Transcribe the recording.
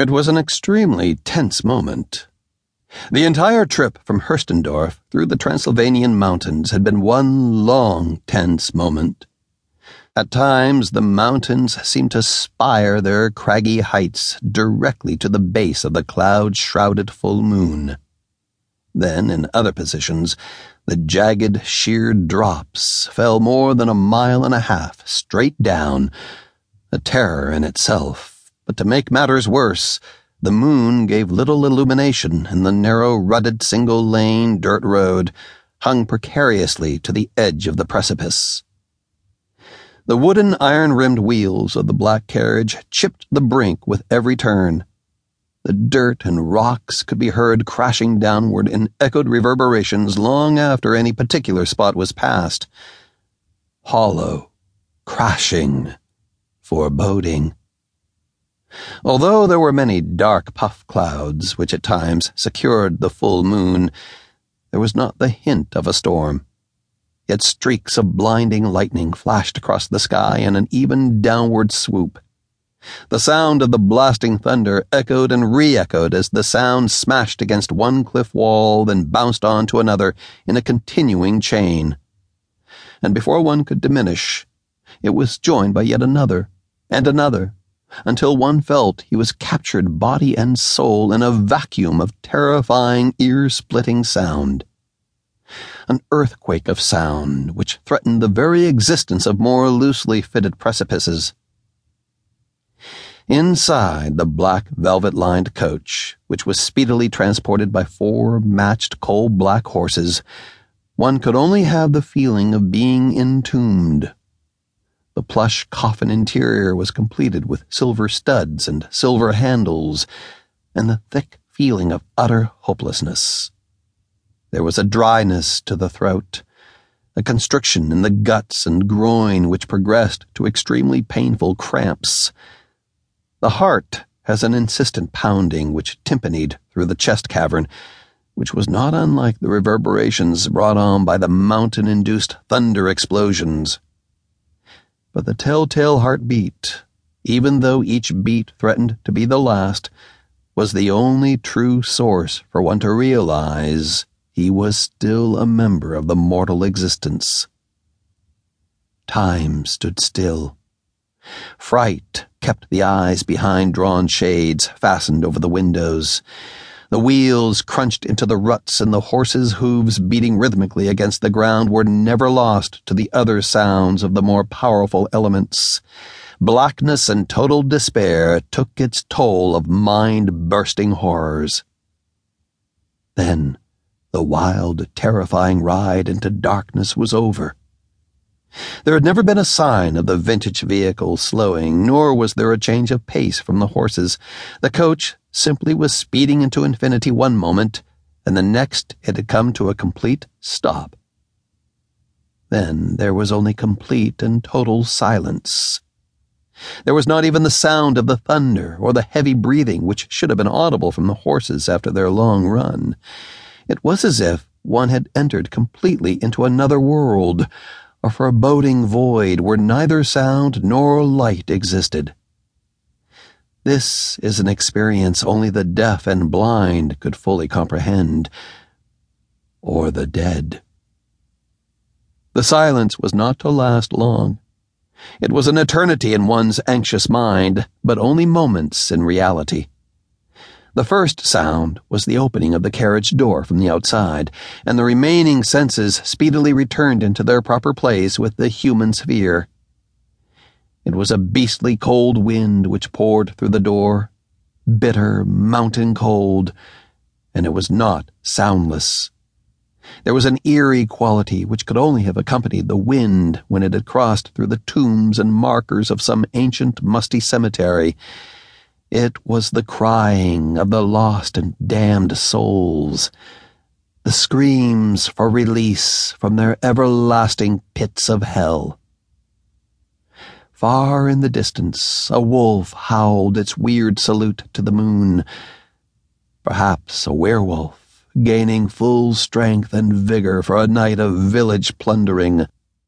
It was an extremely tense moment. The entire trip from Hurstendorf through the Transylvanian mountains had been one long, tense moment. At times, the mountains seemed to spire their craggy heights directly to the base of the cloud shrouded full moon. Then, in other positions, the jagged, sheer drops fell more than a mile and a half straight down, a terror in itself but to make matters worse, the moon gave little illumination, and the narrow, rutted, single lane dirt road hung precariously to the edge of the precipice. The wooden, iron rimmed wheels of the black carriage chipped the brink with every turn. The dirt and rocks could be heard crashing downward in echoed reverberations long after any particular spot was passed. Hollow, crashing, foreboding. Although there were many dark puff clouds which at times secured the full moon, there was not the hint of a storm. Yet streaks of blinding lightning flashed across the sky in an even downward swoop. The sound of the blasting thunder echoed and re echoed as the sound smashed against one cliff wall, then bounced on to another in a continuing chain. And before one could diminish, it was joined by yet another, and another, until one felt he was captured body and soul in a vacuum of terrifying, ear splitting sound. An earthquake of sound which threatened the very existence of more loosely fitted precipices. Inside the black velvet lined coach, which was speedily transported by four matched coal black horses, one could only have the feeling of being entombed. The plush coffin interior was completed with silver studs and silver handles, and the thick feeling of utter hopelessness. There was a dryness to the throat, a constriction in the guts and groin which progressed to extremely painful cramps. The heart has an insistent pounding which timpanied through the chest cavern, which was not unlike the reverberations brought on by the mountain induced thunder explosions but the telltale heartbeat, even though each beat threatened to be the last, was the only true source for one to realize he was still a member of the mortal existence. Time stood still. Fright kept the eyes behind drawn shades fastened over the windows. The wheels crunched into the ruts, and the horses' hooves beating rhythmically against the ground were never lost to the other sounds of the more powerful elements. Blackness and total despair took its toll of mind bursting horrors. Then the wild, terrifying ride into darkness was over. There had never been a sign of the vintage vehicle slowing, nor was there a change of pace from the horses. The coach simply was speeding into infinity one moment, and the next it had come to a complete stop. Then there was only complete and total silence. There was not even the sound of the thunder or the heavy breathing which should have been audible from the horses after their long run. It was as if one had entered completely into another world, a foreboding void where neither sound nor light existed. This is an experience only the deaf and blind could fully comprehend, or the dead. The silence was not to last long. It was an eternity in one's anxious mind, but only moments in reality. The first sound was the opening of the carriage door from the outside, and the remaining senses speedily returned into their proper place with the human sphere. It was a beastly cold wind which poured through the door, bitter, mountain cold, and it was not soundless. There was an eerie quality which could only have accompanied the wind when it had crossed through the tombs and markers of some ancient, musty cemetery. It was the crying of the lost and damned souls, the screams for release from their everlasting pits of hell. Far in the distance, a wolf howled its weird salute to the moon. Perhaps a werewolf, gaining full strength and vigor for a night of village plundering.